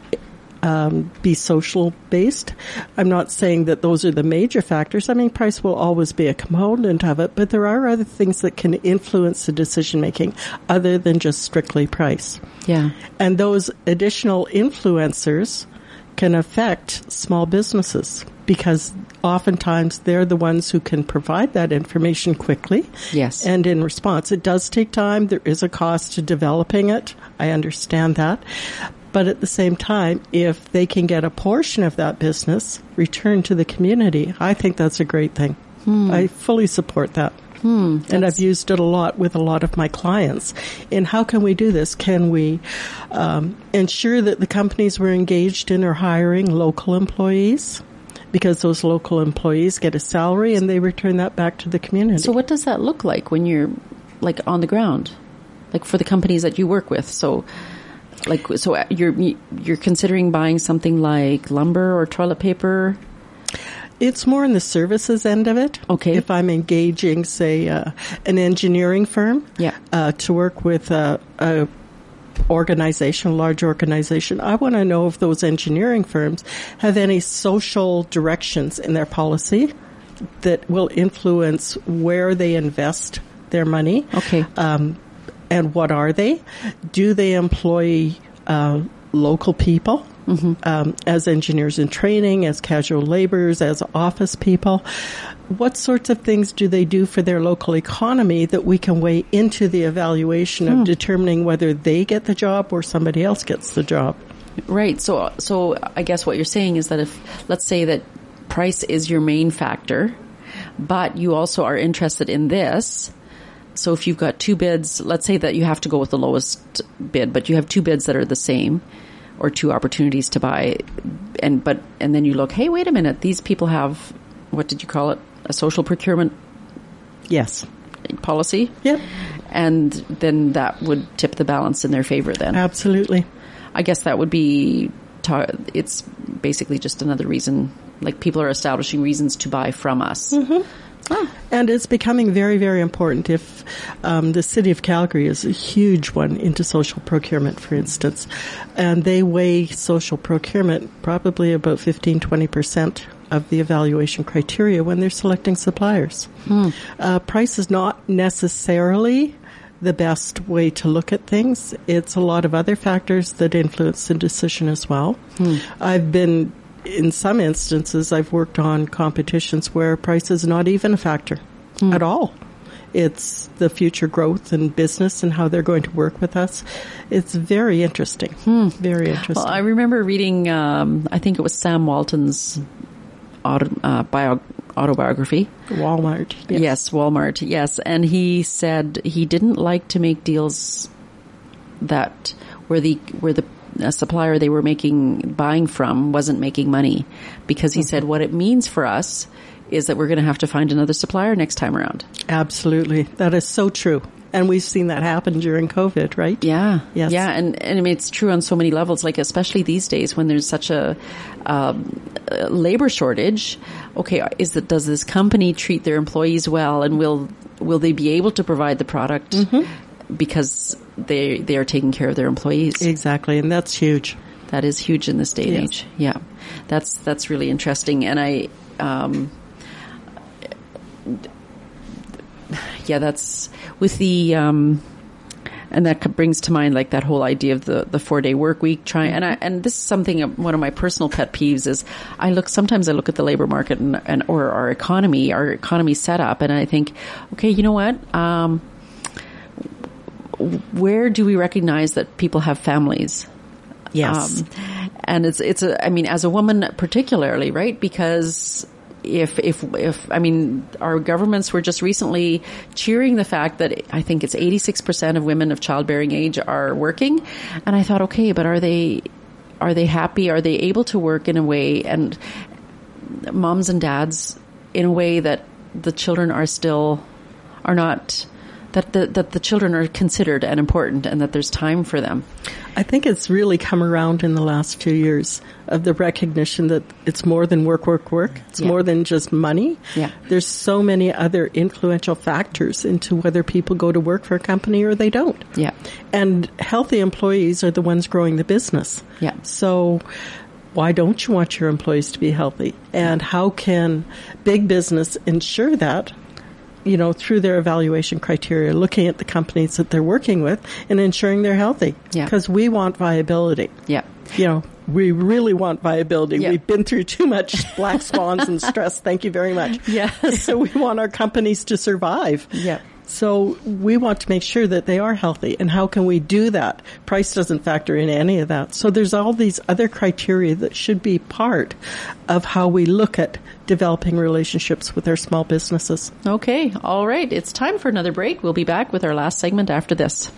um, be social based. I'm not saying that those are the major factors. I mean, price will always be a component of it, but there are other things that can influence the decision making other than just strictly price. yeah. And those additional influencers can affect small businesses because oftentimes they're the ones who can provide that information quickly. Yes. And in response, it does take time. There is a cost to developing it. I understand that. But at the same time, if they can get a portion of that business returned to the community, I think that's a great thing. I fully support that. and I've used it a lot with a lot of my clients. And how can we do this? Can we um, ensure that the companies we're engaged in are hiring local employees? Because those local employees get a salary and they return that back to the community. So what does that look like when you're like on the ground, like for the companies that you work with? So, like, so you're you're considering buying something like lumber or toilet paper. It's more in the services end of it. Okay. If I'm engaging, say, uh, an engineering firm, Yeah. uh, to work with a, a organization, a large organization, I want to know if those engineering firms have any social directions in their policy that will influence where they invest their money. Okay. Um, and what are they? Do they employ uh, local people um, as engineers in training, as casual laborers, as office people? What sorts of things do they do for their local economy that we can weigh into the evaluation of determining whether they get the job or somebody else gets the job? Right. So, so I guess what you're saying is that if, let's say that price is your main factor, but you also are interested in this. So if you've got two bids, let's say that you have to go with the lowest bid, but you have two bids that are the same or two opportunities to buy and, but, and then you look, hey, wait a minute, these people have, what did you call it? A social procurement Yes. policy? Yep. And then that would tip the balance in their favor then. Absolutely. I guess that would be. Ta- it's basically just another reason. Like people are establishing reasons to buy from us. Mm-hmm. And it's becoming very, very important. If um, the city of Calgary is a huge one into social procurement, for instance, and they weigh social procurement probably about 15, 20% of the evaluation criteria when they're selecting suppliers. Uh, price is not necessarily the best way to look at things. It's a lot of other factors that influence the decision as well. I've been in some instances, I've worked on competitions where price is not even a factor at all. It's the future growth and business and how they're going to work with us. It's very interesting. Very interesting. Well, I remember reading. Um, I think it was Sam Walton's auto, uh, bio, autobiography. Walmart. Yes. Walmart. Yes, and he said he didn't like to make deals that where the where the supplier they were making buying from wasn't making money because he said what it means for us is that we're going to have to find another supplier next time around. Absolutely. That is so true. And we've seen that happen during COVID, right? Yeah. Yes. Yeah. And, and I mean, it's true on so many levels, like especially these days when there's such a, um, labor shortage. Okay. Is that, does this company treat their employees well and will, will they be able to provide the product Mm-hmm. Because they, they are taking care of their employees? Exactly. And that's huge. That is huge in this day and Yes. age. Yeah. That's, that's really interesting. And I, um, yeah, that's with the, um, and that brings to mind like that whole idea of the, the four day work week trying and I, and this is something one of my personal pet peeves is I look sometimes I look at the labor market and, and or our economy our economy setup and I think okay you know what um, where do we recognize that people have families? Yes. um, and it's it's a I mean as a woman particularly right? Because if if if I mean our governments were just recently cheering the fact that I think it's 86% of women of childbearing age are working. And I thought okay but are they are they happy? Are they able to work in a way and moms and dads in a way that the children are still are not that the, that the children are considered and important and that there's time for them. I think it's really come around in the last few years of the recognition that it's more than work, work, work. It's Yeah. more than just money. Yeah. There's so many other influential factors into whether people go to work for a company or they don't. Yeah. And healthy employees are the ones growing the business. Yeah. So why don't you want your employees to be healthy? And how can big business ensure that? You know, through their evaluation criteria, looking at the companies that they're working with and ensuring they're healthy. Yeah. Because we want viability. Yeah. You know, we really want viability. Yeah. We've been through too much black (laughs) swans and stress. Thank you very much. Yes. (laughs) So we want our companies to survive. Yeah. So we want to make sure that they are healthy. And how can we do that? Price doesn't factor in any of that. So there's all these other criteria that should be part of how we look at developing relationships with our small businesses. Okay. All right. It's time for another break. We'll be back with our last segment after this.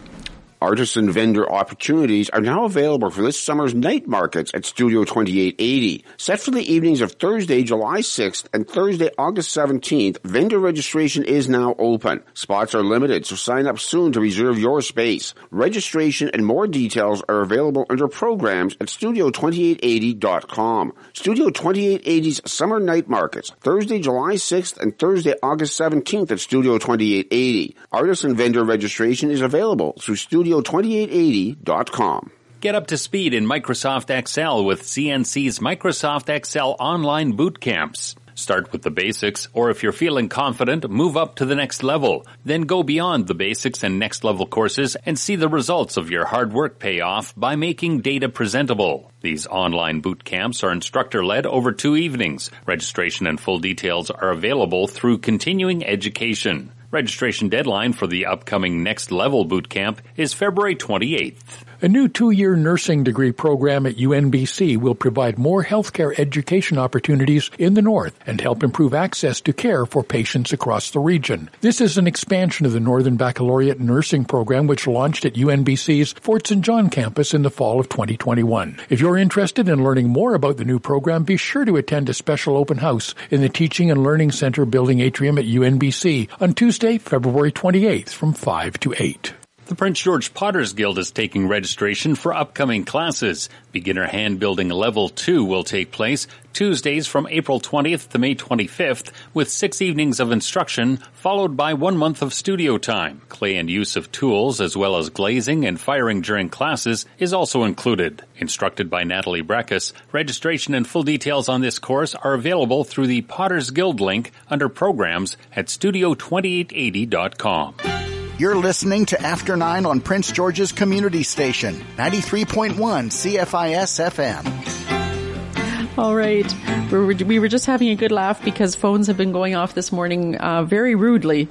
Artisan vendor opportunities are now available for this summer's night markets at Studio 2880. Set for the evenings of Thursday, July 6th and Thursday, August 17th, vendor registration is now open. Spots are limited, so sign up soon to reserve your space. Registration and more details are available under programs at studio2880.com. Studio 2880's summer night markets, Thursday, July 6th and Thursday, August 17th at Studio 2880. Artisan vendor registration is available through studio2880.com. Get up to speed in Microsoft Excel with CNC's Microsoft Excel online boot camps. Start with the basics, or if you're feeling confident, move up to the next level. Then go beyond the basics and next level courses and see the results of your hard work pay off by making data presentable. These online boot camps are instructor led over two evenings. Registration and full details are available through continuing education. Registration deadline for the upcoming Next Level Boot Camp is February 28th. A new two-year nursing degree program at UNBC will provide more healthcare education opportunities in the North and help improve access to care for patients across the region. This is an expansion of the Northern Baccalaureate Nursing Program which launched at UNBC's Fort St. John campus in the fall of 2021. If you're interested in learning more about the new program, be sure to attend a special open house in the Teaching and Learning Center building atrium at UNBC on Tuesday, February 28th from 5 to 8. The Prince George Potters Guild is taking registration for upcoming classes. Beginner Hand Building Level 2 will take place Tuesdays from April 20th to May 25th with six evenings of instruction followed by one month of studio time. Clay and use of tools as well as glazing and firing during classes is also included. Instructed by Natalie Breckus, registration and full details on this course are available through the Potters Guild link under programs at studio2880.com. You're listening to After 9 on Prince George's Community Station, 93.1 CFIS FM. All right. We were, we were just having a good laugh because phones have been going off this morning uh, very rudely.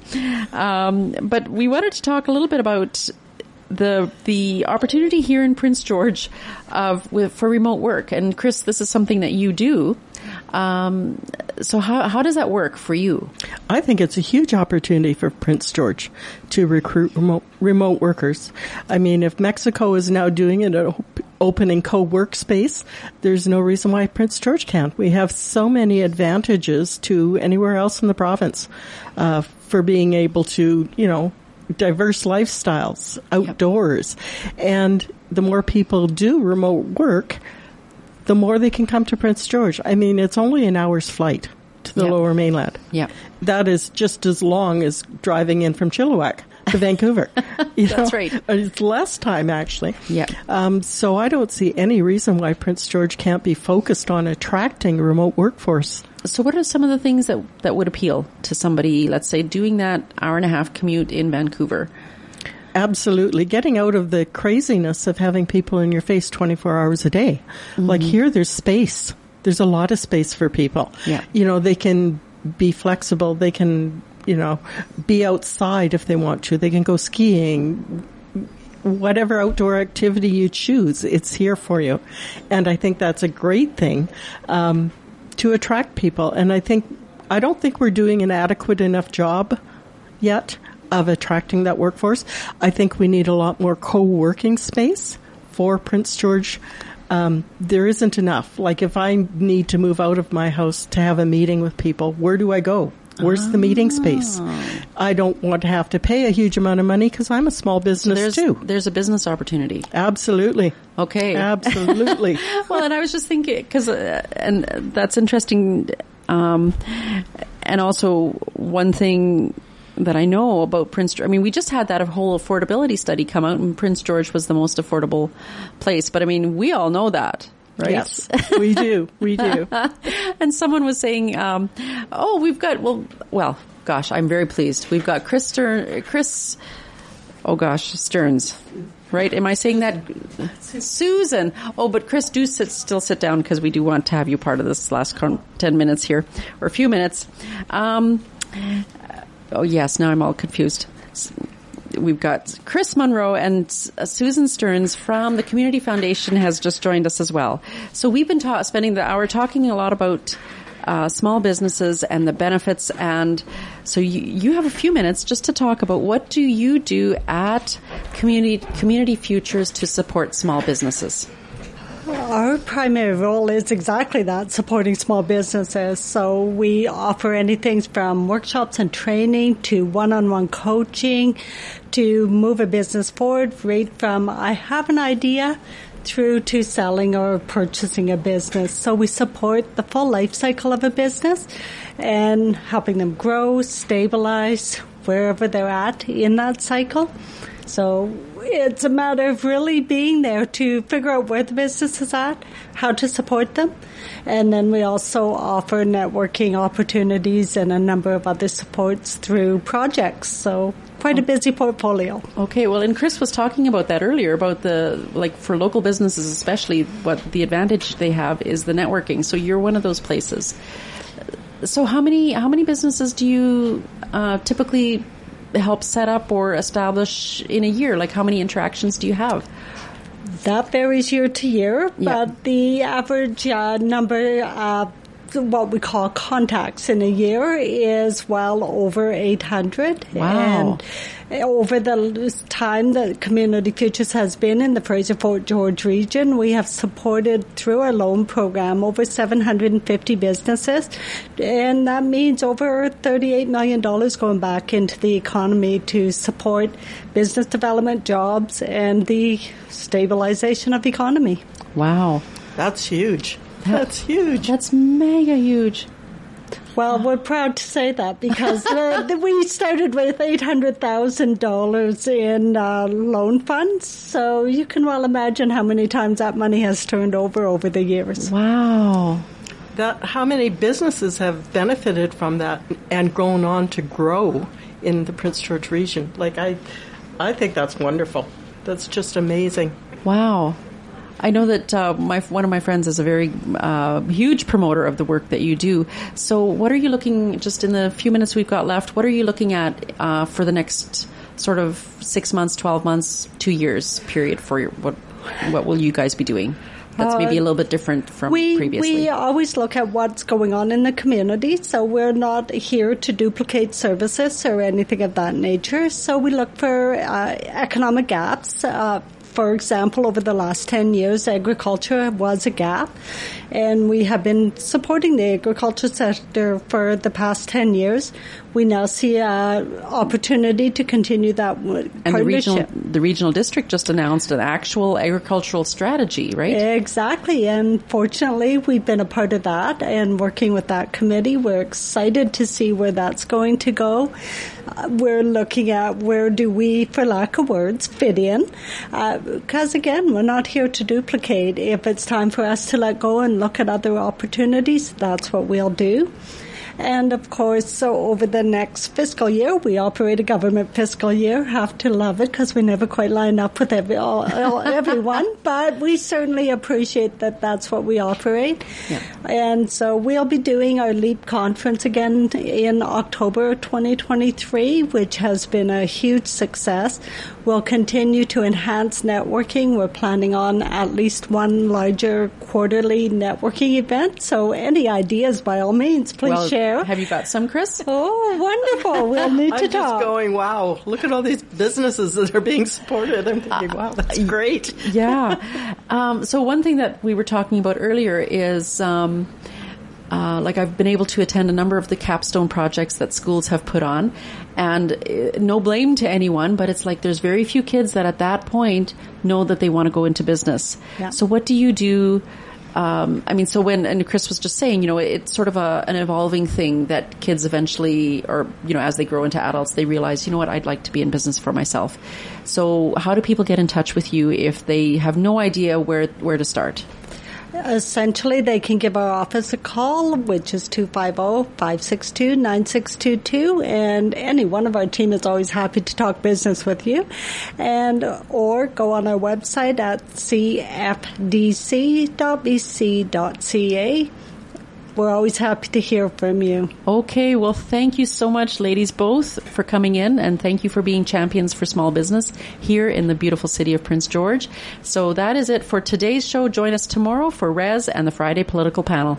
Um, but we wanted to talk a little bit about the the opportunity here in Prince George of with, for remote work. And Chris, this is something that you do. Um, so how how does that work for you? I think it's a huge opportunity for Prince George to recruit remote, remote workers. I mean, if Mexico is now doing it, op- opening co-workspace, there's no reason why Prince George can't. We have so many advantages to anywhere else in the province uh, for being able to, you know, diverse lifestyles outdoors. Yep. And the more people do remote work, the more they can come to Prince George. I mean, it's only an hour's flight to the yep. lower mainland. Yeah. That is just as long as driving in from Chilliwack to Vancouver. (laughs) That's know? right. It's less time actually. Yeah. Um, so I don't see any reason why Prince George can't be focused on attracting a remote workforce. So what are some of the things that, that would appeal to somebody, let's say, doing that hour and a half commute in Vancouver? Absolutely. Getting out of the craziness of having people in your face 24 hours a day. Mm-hmm. Like here, there's space. There's a lot of space for people. Yeah. You know, they can be flexible. They can you know, be outside if they want to. They can go skiing, whatever outdoor activity you choose, it's here for you. And I think that's a great thing um, to attract people. And I think I don't think we're doing an adequate enough job yet of attracting that workforce. I think we need a lot more co-working space for Prince George. Um, there isn't enough. Like if I need to move out of my house to have a meeting with people, where do I go? Where's the meeting space? Ah. I don't want to have to pay a huge amount of money because I'm a small business so there's, too. There's a business opportunity. Absolutely. Okay. Absolutely. (laughs) well, and I was just thinking because, uh, and that's interesting. Um, and also one thing that I know about Prince. George. I mean, we just had that whole affordability study come out, and Prince George was the most affordable place. But I mean, we all know that right? Yes, (laughs) we do. We do. (laughs) and someone was saying, um, "Oh, we've got well, well, gosh, I'm very pleased. We've got Chris Stern, Chris. Oh gosh, Stearns." Right? Am I saying that? Susan. Oh, but Chris, do sit, still sit down because we do want to have you part of this last con- 10 minutes here, or a few minutes. Um, oh, yes, now I'm all confused we've got Chris Monroe and uh, Susan Stearns from the Community Foundation has just joined us as well. So we've been ta- spending the hour talking a lot about uh, small businesses and the benefits. And so you, you have a few minutes just to talk about what do you do at Community Community Futures to support small businesses. Our primary role is exactly that, supporting small businesses. So we offer anything from workshops and training to one-on-one coaching to move a business forward, right from I have an idea through to selling or purchasing a business. So we support the full life cycle of a business and helping them grow, stabilize wherever they're at in that cycle. So it's a matter of really being there to figure out where the business is at, how to support them. And then we also offer networking opportunities and a number of other supports through projects. So quite a busy portfolio. Okay, well, and Chris was talking about that earlier about the, like for local businesses especially, what the advantage they have is the networking. So you're one of those places. So how many, how many businesses do you uh, typically help set up or establish in a year? Like how many interactions do you have? That varies year to year, yeah. but the average uh, number uh, what we call contacts in a year is well over 800. Wow. And Uh, over the time that Community Futures has been in the Fraser Fort George region, we have supported through our loan program over 750 businesses. And that means over $38 million going back into the economy to support business development, jobs, and the stabilization of the economy. Wow. That's huge. That's huge. That's mega huge. Well, we're proud to say that because uh, (laughs) we started with $800,000 in uh, loan funds. So you can well imagine how many times that money has turned over over the years. Wow. That, how many businesses have benefited from that and grown on to grow in the Prince George region? Like, I, I think that's wonderful. That's just amazing. Wow. I know that uh, my one of my friends is a very uh, huge promoter of the work that you do. So, what are you looking just in the few minutes we've got left? What are you looking at uh, for the next sort of six months, twelve months, two years period for your, what? What will you guys be doing? That's maybe a uh, little bit different from we, previously. We always look at what's going on in the community, so we're not here to duplicate services or anything of that nature. So we look for uh, economic gaps, uh, for example, over the last 10 years, agriculture was a gap, and we have been supporting the agriculture sector for the past 10 years. We now see an opportunity to continue that partnership. and the regional, the regional district just announced an actual agricultural strategy, right? Exactly, and fortunately, we've been a part of that and working with that committee. We're excited to see where that's going to go. Uh, we're looking at where do we, for lack of words, fit in. Because uh, again, we're not here to duplicate. If it's time for us to let go and look at other opportunities, that's what we'll do. And of course, so over the next fiscal year, we operate a government fiscal year. Have to love it because we never quite line up with every, all, all, (laughs) everyone, but we certainly appreciate that that's what we operate. Yeah. And so we'll be doing our LEAP conference again in October 2023, which has been a huge success. We'll continue to enhance networking. We're planning on at least one larger quarterly networking event. So any ideas, by all means, please well, share. Have you got some, Chris? (laughs) Oh, wonderful. We'll (laughs) need to I'm talk. just going, wow, look at all these businesses that are being supported. I'm thinking, wow, that's Uh, great. yeah. Um, so one thing that we were talking about earlier is, um, uh, like I've been able to attend a number of the capstone projects that schools have put on, and uh, no blame to anyone, but it's like there's very few kids that at that point know that they want to go into business. Yeah. So what do you do? Um, I mean, so when and Chris was just saying, you know, it's sort of a, an evolving thing that kids eventually, or you know, as they grow into adults, they realize, you know what, I'd like to be in business for myself. So, how do people get in touch with you if they have no idea where where to start? Essentially, they can give our office a call, which is 250-562-9622, and any one of our team is always happy to talk business with you. And, or go on our website at cfdc.bc.ca. We're always happy to hear from you. Okay, well, thank you so much, ladies, both, for coming in, and thank you for being champions for small business here in the beautiful city of Prince George. So that is it for today's show. Join us tomorrow for Rez and the Friday Political Panel.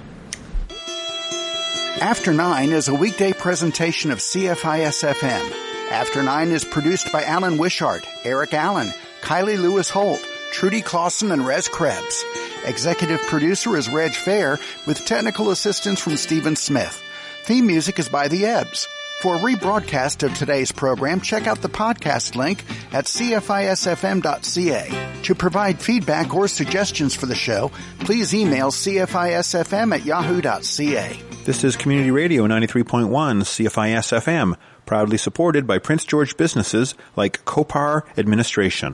After Nine is a weekday presentation of CFIS FM. After Nine is produced by Alan Wishart, Eric Allen, Kylie Lewis Holt, Trudy Clausen, and Rez Krebs. Executive producer is Reg Fair with technical assistance from Stephen Smith. Theme music is by The Ebbs. For a rebroadcast of today's program, check out the podcast link at cfisfm.ca. To provide feedback or suggestions for the show, please email cfisfm at yahoo.ca. This is Community Radio 93.1 CFISFM, proudly supported by Prince George businesses like Copar Administration.